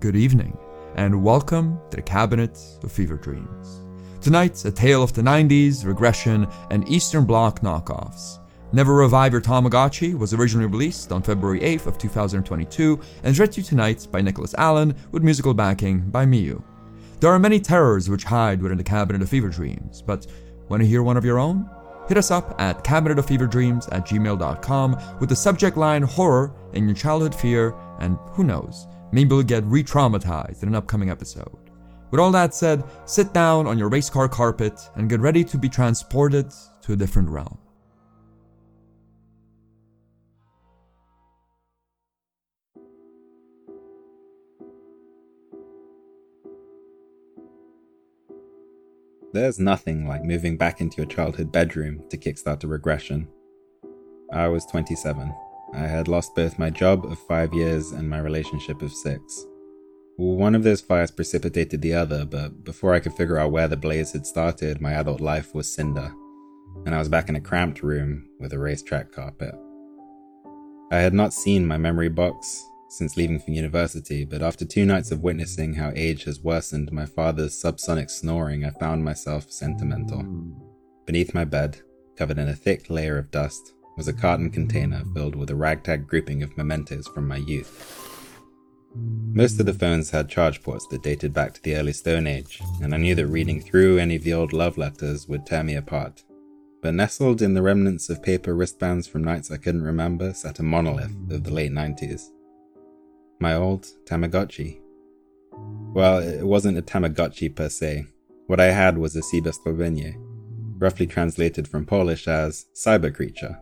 good evening, and welcome to the Cabinet of Fever Dreams. Tonight's a tale of the 90s, regression, and Eastern Bloc knockoffs. Never Revive Your Tamagotchi was originally released on February 8th of 2022 and is read to you tonight by Nicholas Allen with musical backing by Myuu. There are many terrors which hide within the Cabinet of Fever Dreams, but want to hear one of your own? Hit us up at cabinetoffeverdreams at gmail.com with the subject line horror and your childhood fear, and who knows, maybe you'll get re traumatized in an upcoming episode. With all that said, sit down on your race car carpet and get ready to be transported to a different realm. There's nothing like moving back into your childhood bedroom to kickstart a regression. I was 27. I had lost both my job of five years and my relationship of six. One of those fires precipitated the other, but before I could figure out where the blaze had started, my adult life was cinder, and I was back in a cramped room with a racetrack carpet. I had not seen my memory box, since leaving for university, but after two nights of witnessing how age has worsened my father's subsonic snoring, I found myself sentimental. Beneath my bed, covered in a thick layer of dust, was a carton container filled with a ragtag grouping of mementos from my youth. Most of the phones had charge ports that dated back to the early Stone Age, and I knew that reading through any of the old love letters would tear me apart. But nestled in the remnants of paper wristbands from nights I couldn't remember sat a monolith of the late 90s my old Tamagotchi. Well, it wasn't a Tamagotchi per se. What I had was a Cyberslovenie, roughly translated from Polish as cyber creature.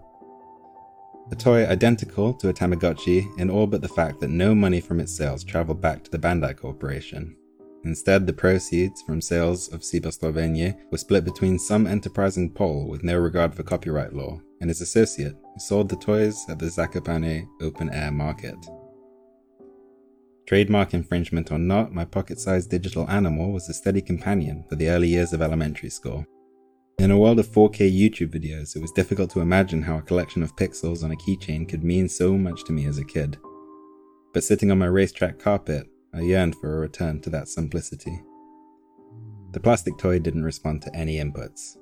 A toy identical to a Tamagotchi in all but the fact that no money from its sales traveled back to the Bandai Corporation. Instead, the proceeds from sales of Cyberslovenie were split between some enterprising Pole with no regard for copyright law and his associate, who sold the toys at the Zakopane open air market. Trademark infringement or not, my pocket sized digital animal was a steady companion for the early years of elementary school. In a world of 4K YouTube videos, it was difficult to imagine how a collection of pixels on a keychain could mean so much to me as a kid. But sitting on my racetrack carpet, I yearned for a return to that simplicity. The plastic toy didn't respond to any inputs.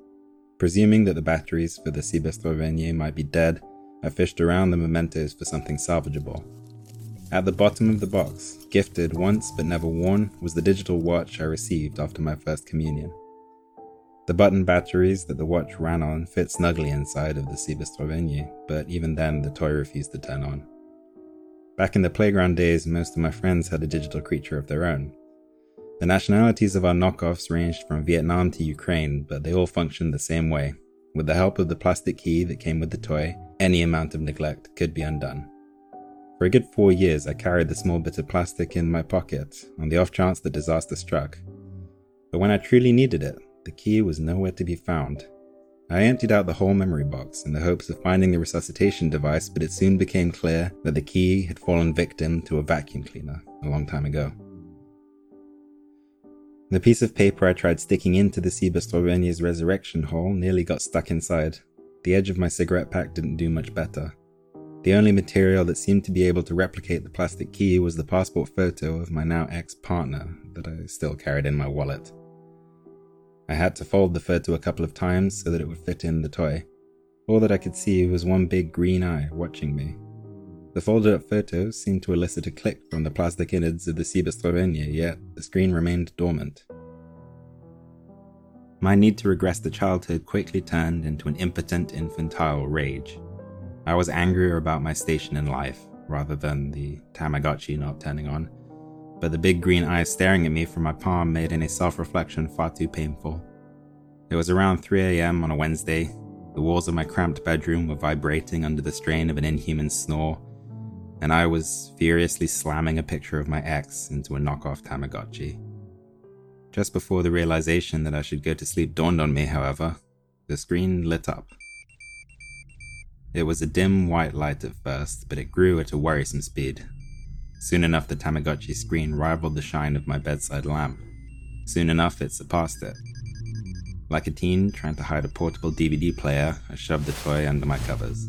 Presuming that the batteries for the Cyberslovenie might be dead, I fished around the mementos for something salvageable. At the bottom of the box, gifted once but never worn, was the digital watch I received after my first communion. The button batteries that the watch ran on fit snugly inside of the Cyberslovenie, but even then the toy refused to turn on. Back in the playground days, most of my friends had a digital creature of their own. The nationalities of our knockoffs ranged from Vietnam to Ukraine, but they all functioned the same way. With the help of the plastic key that came with the toy, any amount of neglect could be undone. For a good four years, I carried the small bit of plastic in my pocket on the off chance that disaster struck. But when I truly needed it, the key was nowhere to be found. I emptied out the whole memory box in the hopes of finding the resuscitation device, but it soon became clear that the key had fallen victim to a vacuum cleaner a long time ago. The piece of paper I tried sticking into the Cyberslovenia's resurrection hole nearly got stuck inside. The edge of my cigarette pack didn't do much better. The only material that seemed to be able to replicate the plastic key was the passport photo of my now ex partner that I still carried in my wallet. I had to fold the photo a couple of times so that it would fit in the toy. All that I could see was one big green eye watching me. The folded up photo seemed to elicit a click from the plastic innards of the Cyberslovenia, yet the screen remained dormant. My need to regress to childhood quickly turned into an impotent infantile rage. I was angrier about my station in life rather than the Tamagotchi not turning on, but the big green eyes staring at me from my palm made any self reflection far too painful. It was around 3 a.m. on a Wednesday. The walls of my cramped bedroom were vibrating under the strain of an inhuman snore, and I was furiously slamming a picture of my ex into a knockoff Tamagotchi. Just before the realization that I should go to sleep dawned on me, however, the screen lit up. It was a dim white light at first, but it grew at a worrisome speed. Soon enough, the Tamagotchi screen rivaled the shine of my bedside lamp. Soon enough, it surpassed it. Like a teen trying to hide a portable DVD player, I shoved the toy under my covers.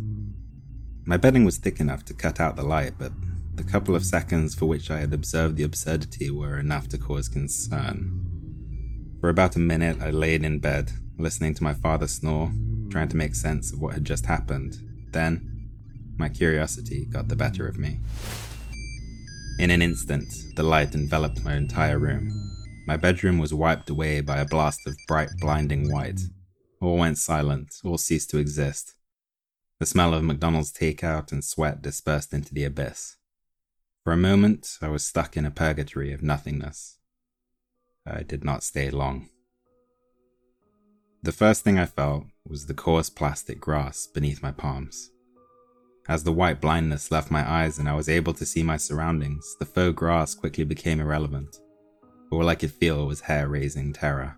My bedding was thick enough to cut out the light, but the couple of seconds for which I had observed the absurdity were enough to cause concern. For about a minute, I laid in bed, listening to my father snore, trying to make sense of what had just happened. Then, my curiosity got the better of me. In an instant, the light enveloped my entire room. My bedroom was wiped away by a blast of bright, blinding white. All went silent, all ceased to exist. The smell of McDonald's takeout and sweat dispersed into the abyss. For a moment, I was stuck in a purgatory of nothingness. I did not stay long. The first thing I felt was the coarse plastic grass beneath my palms. As the white blindness left my eyes and I was able to see my surroundings, the faux grass quickly became irrelevant. All I could feel was hair raising terror.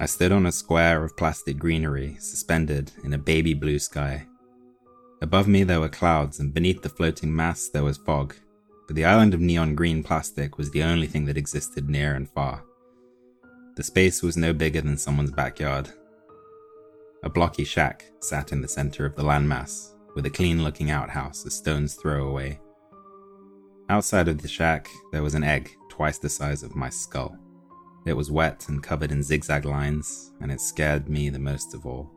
I stood on a square of plastic greenery, suspended in a baby blue sky. Above me there were clouds, and beneath the floating mass there was fog, but the island of neon green plastic was the only thing that existed near and far. The space was no bigger than someone's backyard. A blocky shack sat in the center of the landmass, with a clean looking outhouse a stone's throw away. Outside of the shack, there was an egg twice the size of my skull. It was wet and covered in zigzag lines, and it scared me the most of all.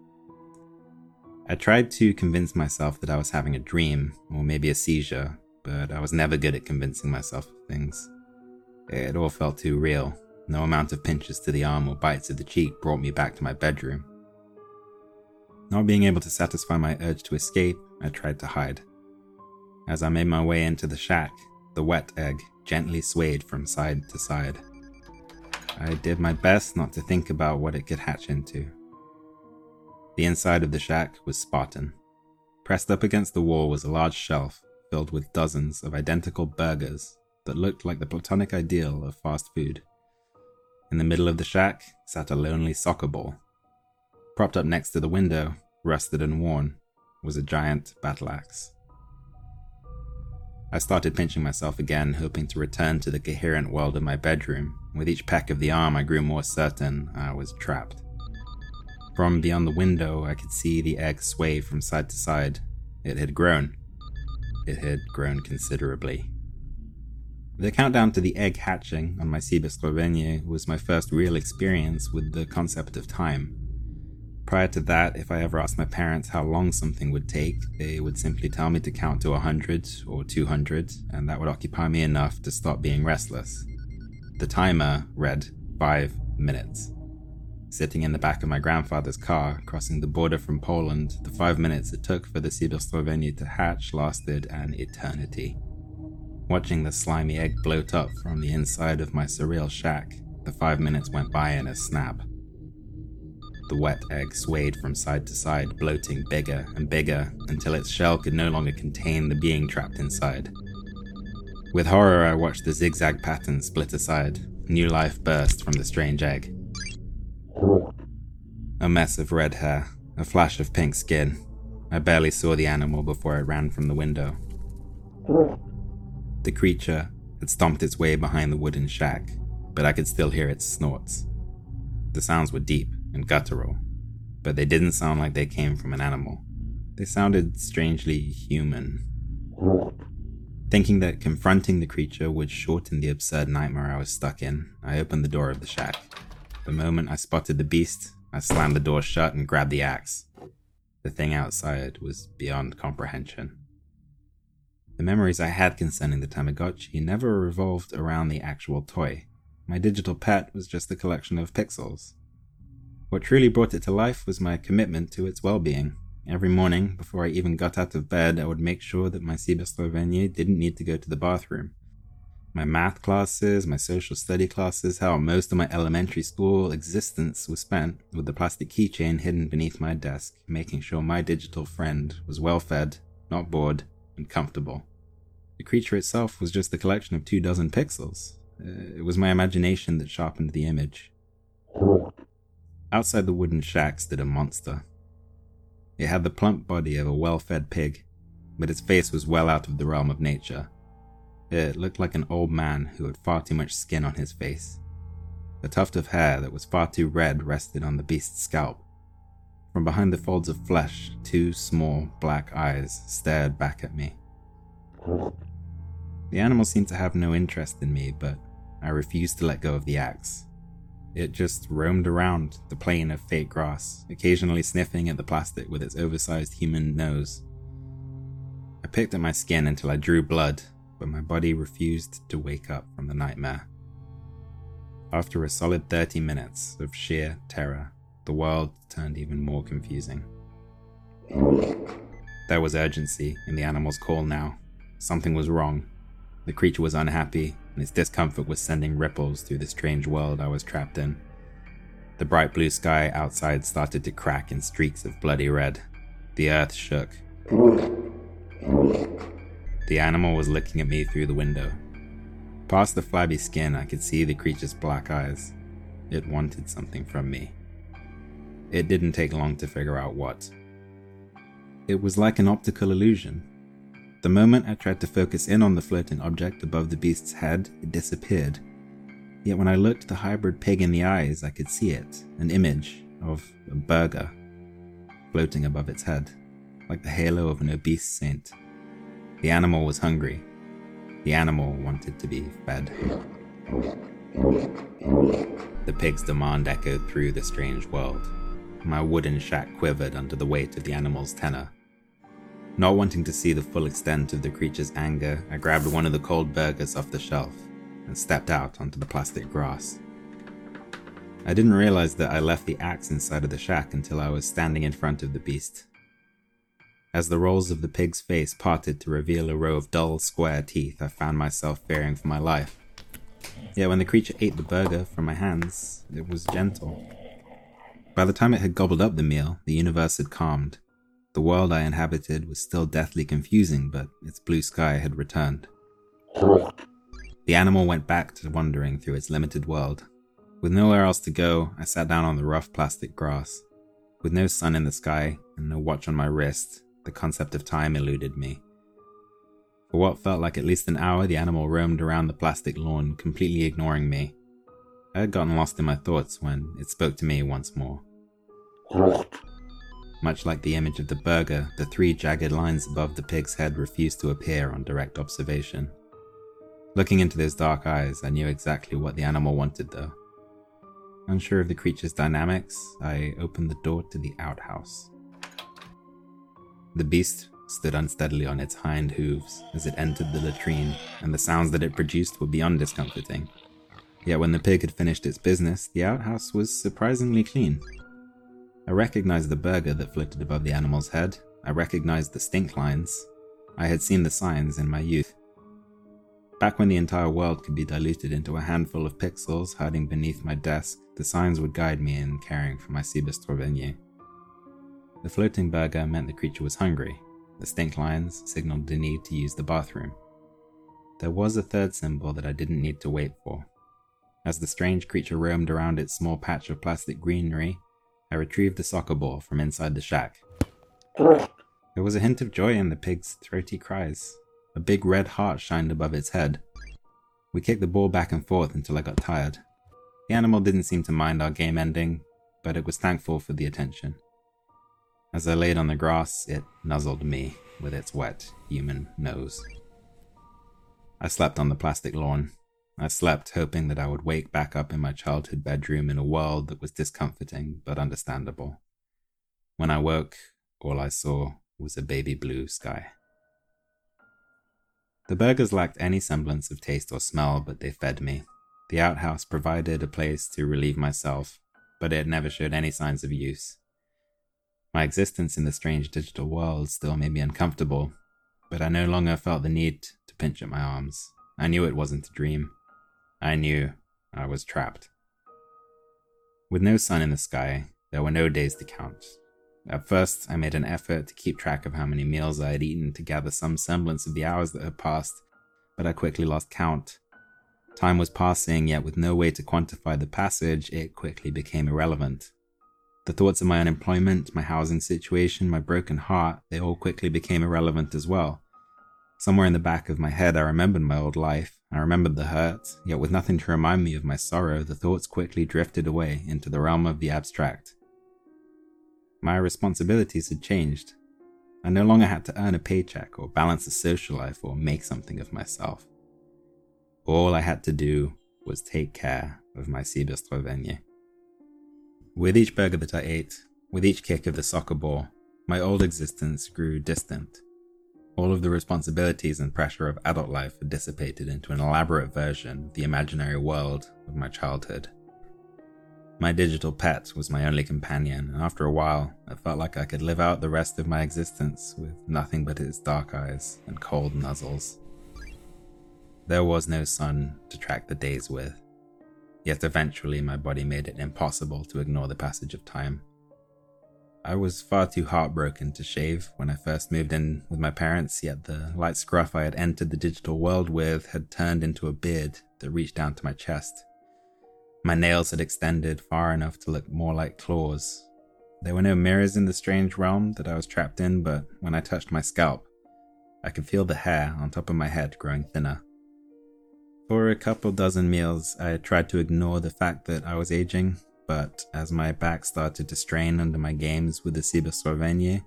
I tried to convince myself that I was having a dream, or maybe a seizure, but I was never good at convincing myself of things. It all felt too real. No amount of pinches to the arm or bites of the cheek brought me back to my bedroom. Not being able to satisfy my urge to escape, I tried to hide. As I made my way into the shack, the wet egg gently swayed from side to side. I did my best not to think about what it could hatch into. The inside of the shack was Spartan. Pressed up against the wall was a large shelf filled with dozens of identical burgers that looked like the platonic ideal of fast food. In the middle of the shack sat a lonely soccer ball. Propped up next to the window, rusted and worn, was a giant battle axe. I started pinching myself again, hoping to return to the coherent world of my bedroom. With each peck of the arm, I grew more certain I was trapped. From beyond the window, I could see the egg sway from side to side. It had grown. It had grown considerably. The countdown to the egg hatching on my Cyberslovenie was my first real experience with the concept of time. Prior to that, if I ever asked my parents how long something would take, they would simply tell me to count to 100 or 200, and that would occupy me enough to stop being restless. The timer read 5 minutes. Sitting in the back of my grandfather's car, crossing the border from Poland, the five minutes it took for the Cyberslovenie to hatch lasted an eternity. Watching the slimy egg bloat up from the inside of my surreal shack, the five minutes went by in a snap. The wet egg swayed from side to side, bloating bigger and bigger until its shell could no longer contain the being trapped inside. With horror, I watched the zigzag pattern split aside, new life burst from the strange egg. A mess of red hair, a flash of pink skin. I barely saw the animal before it ran from the window. The creature had stomped its way behind the wooden shack, but I could still hear its snorts. The sounds were deep, and guttural, but they didn't sound like they came from an animal. They sounded strangely human. Thinking that confronting the creature would shorten the absurd nightmare I was stuck in, I opened the door of the shack. The moment I spotted the beast, I slammed the door shut and grabbed the axe. The thing outside was beyond comprehension. The memories I had concerning the Tamagotchi never revolved around the actual toy. My digital pet was just a collection of pixels, what truly brought it to life was my commitment to its well being. Every morning, before I even got out of bed, I would make sure that my Cyberslovenie didn't need to go to the bathroom. My math classes, my social study classes, hell, most of my elementary school existence was spent with the plastic keychain hidden beneath my desk, making sure my digital friend was well fed, not bored, and comfortable. The creature itself was just a collection of two dozen pixels. Uh, it was my imagination that sharpened the image. Outside the wooden shack stood a monster. It had the plump body of a well fed pig, but its face was well out of the realm of nature. It looked like an old man who had far too much skin on his face. A tuft of hair that was far too red rested on the beast's scalp. From behind the folds of flesh, two small black eyes stared back at me. The animal seemed to have no interest in me, but I refused to let go of the axe. It just roamed around the plain of fake grass, occasionally sniffing at the plastic with its oversized human nose. I picked at my skin until I drew blood, but my body refused to wake up from the nightmare. After a solid 30 minutes of sheer terror, the world turned even more confusing. There was urgency in the animal's call now. Something was wrong. The creature was unhappy, and its discomfort was sending ripples through the strange world I was trapped in. The bright blue sky outside started to crack in streaks of bloody red. The earth shook. The animal was looking at me through the window. Past the flabby skin, I could see the creature's black eyes. It wanted something from me. It didn't take long to figure out what. It was like an optical illusion. The moment I tried to focus in on the floating object above the beast's head, it disappeared. Yet when I looked the hybrid pig in the eyes, I could see it an image of a burger floating above its head, like the halo of an obese saint. The animal was hungry. The animal wanted to be fed. The pig's demand echoed through the strange world. My wooden shack quivered under the weight of the animal's tenor. Not wanting to see the full extent of the creature's anger, I grabbed one of the cold burgers off the shelf and stepped out onto the plastic grass. I didn't realize that I left the axe inside of the shack until I was standing in front of the beast. As the rolls of the pig's face parted to reveal a row of dull, square teeth, I found myself fearing for my life. Yet when the creature ate the burger from my hands, it was gentle. By the time it had gobbled up the meal, the universe had calmed, the world I inhabited was still deathly confusing, but its blue sky had returned. The animal went back to wandering through its limited world. With nowhere else to go, I sat down on the rough plastic grass. With no sun in the sky and no watch on my wrist, the concept of time eluded me. For what felt like at least an hour, the animal roamed around the plastic lawn, completely ignoring me. I had gotten lost in my thoughts when it spoke to me once more. Much like the image of the burger, the three jagged lines above the pig's head refused to appear on direct observation. Looking into those dark eyes, I knew exactly what the animal wanted, though. Unsure of the creature's dynamics, I opened the door to the outhouse. The beast stood unsteadily on its hind hooves as it entered the latrine, and the sounds that it produced were beyond discomforting. Yet when the pig had finished its business, the outhouse was surprisingly clean. I recognized the burger that floated above the animal's head. I recognized the stink lines. I had seen the signs in my youth. Back when the entire world could be diluted into a handful of pixels hiding beneath my desk, the signs would guide me in caring for my Siebestorvenue. The floating burger meant the creature was hungry. The stink lines signaled the need to use the bathroom. There was a third symbol that I didn't need to wait for. As the strange creature roamed around its small patch of plastic greenery, I retrieved the soccer ball from inside the shack. There was a hint of joy in the pig's throaty cries. A big red heart shined above its head. We kicked the ball back and forth until I got tired. The animal didn't seem to mind our game ending, but it was thankful for the attention. As I laid on the grass, it nuzzled me with its wet human nose. I slept on the plastic lawn, I slept hoping that I would wake back up in my childhood bedroom in a world that was discomforting but understandable. When I woke, all I saw was a baby blue sky. The burgers lacked any semblance of taste or smell, but they fed me. The outhouse provided a place to relieve myself, but it never showed any signs of use. My existence in the strange digital world still made me uncomfortable, but I no longer felt the need to pinch at my arms. I knew it wasn't a dream. I knew I was trapped. With no sun in the sky, there were no days to count. At first, I made an effort to keep track of how many meals I had eaten to gather some semblance of the hours that had passed, but I quickly lost count. Time was passing, yet with no way to quantify the passage, it quickly became irrelevant. The thoughts of my unemployment, my housing situation, my broken heart, they all quickly became irrelevant as well. Somewhere in the back of my head, I remembered my old life. I remembered the hurt, yet with nothing to remind me of my sorrow, the thoughts quickly drifted away into the realm of the abstract. My responsibilities had changed. I no longer had to earn a paycheck or balance a social life or make something of myself. All I had to do was take care of my Sieberstrovenje. With each burger that I ate, with each kick of the soccer ball, my old existence grew distant. All of the responsibilities and pressure of adult life had dissipated into an elaborate version of the imaginary world of my childhood. My digital pet was my only companion, and after a while, I felt like I could live out the rest of my existence with nothing but its dark eyes and cold nuzzles. There was no sun to track the days with, yet eventually my body made it impossible to ignore the passage of time. I was far too heartbroken to shave when I first moved in with my parents, yet the light scruff I had entered the digital world with had turned into a beard that reached down to my chest. My nails had extended far enough to look more like claws. There were no mirrors in the strange realm that I was trapped in, but when I touched my scalp, I could feel the hair on top of my head growing thinner. For a couple dozen meals, I tried to ignore the fact that I was aging, but as my back started to strain under my games with the Sieberstrovenje,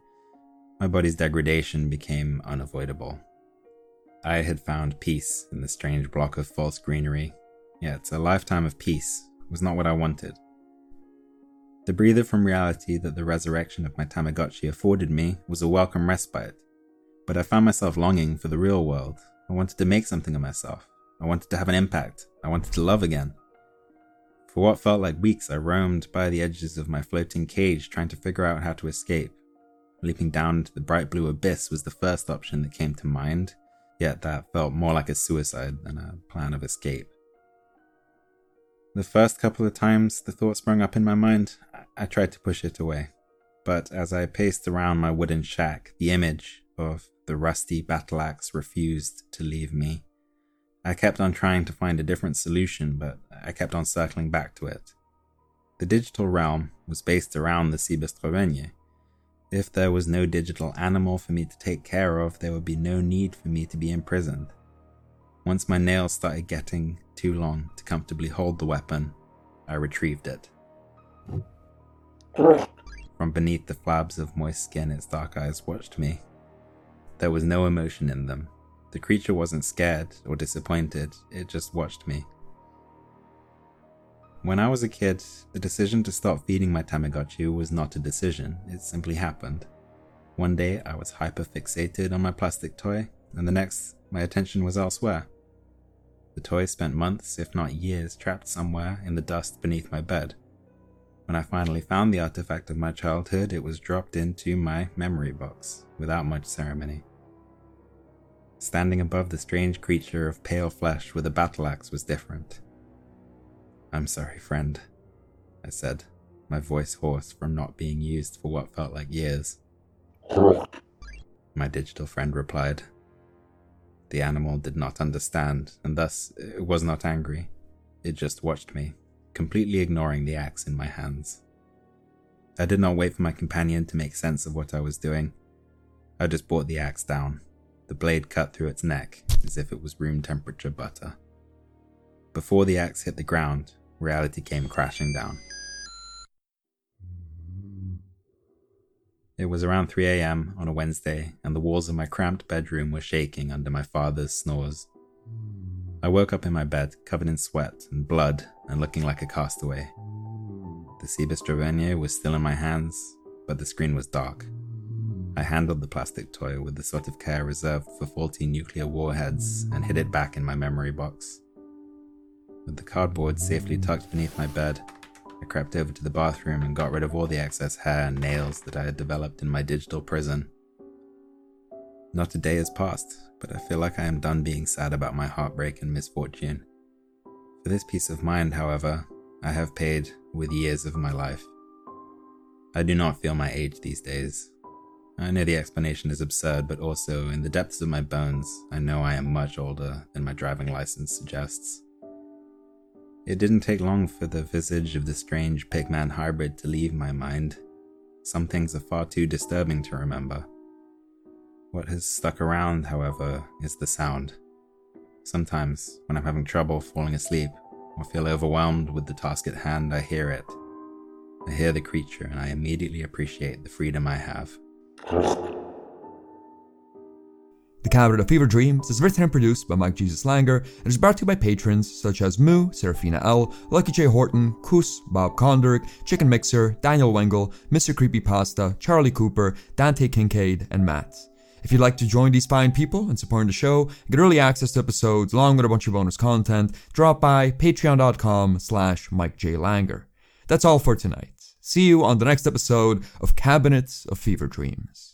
my body's degradation became unavoidable. I had found peace in the strange block of false greenery, yet a lifetime of peace was not what I wanted. The breather from reality that the resurrection of my Tamagotchi afforded me was a welcome respite, but I found myself longing for the real world. I wanted to make something of myself. I wanted to have an impact. I wanted to love again. For what felt like weeks, I roamed by the edges of my floating cage trying to figure out how to escape. Leaping down into the bright blue abyss was the first option that came to mind, yet that felt more like a suicide than a plan of escape. The first couple of times the thought sprung up in my mind, I tried to push it away. But as I paced around my wooden shack, the image of the rusty battle axe refused to leave me. I kept on trying to find a different solution, but I kept on circling back to it. The digital realm was based around the Sieberstrovenje. If there was no digital animal for me to take care of, there would be no need for me to be imprisoned. Once my nails started getting too long to comfortably hold the weapon, I retrieved it. From beneath the flabs of moist skin, its dark eyes watched me. There was no emotion in them, the creature wasn't scared or disappointed, it just watched me. When I was a kid, the decision to stop feeding my Tamagotchi was not a decision, it simply happened. One day I was hyper fixated on my plastic toy, and the next my attention was elsewhere. The toy spent months, if not years, trapped somewhere in the dust beneath my bed. When I finally found the artifact of my childhood, it was dropped into my memory box without much ceremony. Standing above the strange creature of pale flesh with a battle axe was different. I'm sorry, friend, I said, my voice hoarse from not being used for what felt like years. My digital friend replied. The animal did not understand, and thus it was not angry. It just watched me, completely ignoring the axe in my hands. I did not wait for my companion to make sense of what I was doing. I just brought the axe down the blade cut through its neck as if it was room temperature butter. Before the axe hit the ground, reality came crashing down. It was around 3 a.m. on a Wednesday, and the walls of my cramped bedroom were shaking under my father's snores. I woke up in my bed, covered in sweat and blood and looking like a castaway. The Sieberstrovenje was still in my hands, but the screen was dark. I handled the plastic toy with the sort of care reserved for faulty nuclear warheads and hid it back in my memory box. With the cardboard safely tucked beneath my bed, I crept over to the bathroom and got rid of all the excess hair and nails that I had developed in my digital prison. Not a day has passed, but I feel like I am done being sad about my heartbreak and misfortune. For this peace of mind, however, I have paid with years of my life. I do not feel my age these days, I know the explanation is absurd, but also in the depths of my bones, I know I am much older than my driving license suggests. It didn't take long for the visage of the strange pigman hybrid to leave my mind. Some things are far too disturbing to remember. What has stuck around, however, is the sound. Sometimes, when I'm having trouble falling asleep or feel overwhelmed with the task at hand, I hear it. I hear the creature and I immediately appreciate the freedom I have. The Cabinet of Fever Dreams is written and produced by Mike Jesus Langer and is brought to you by patrons such as Moo, Serafina L, Lucky J. Horton, Kus, Bob Condrick, Chicken Mixer, Daniel Wengel, Mr. Creepy Pasta, Charlie Cooper, Dante Kincaid, and Matt. If you'd like to join these fine people and support the show, get early access to episodes along with a bunch of bonus content, drop by patreon.com slash Mike J. Langer. That's all for tonight. See you on the next episode of Cabinets of Fever Dreams.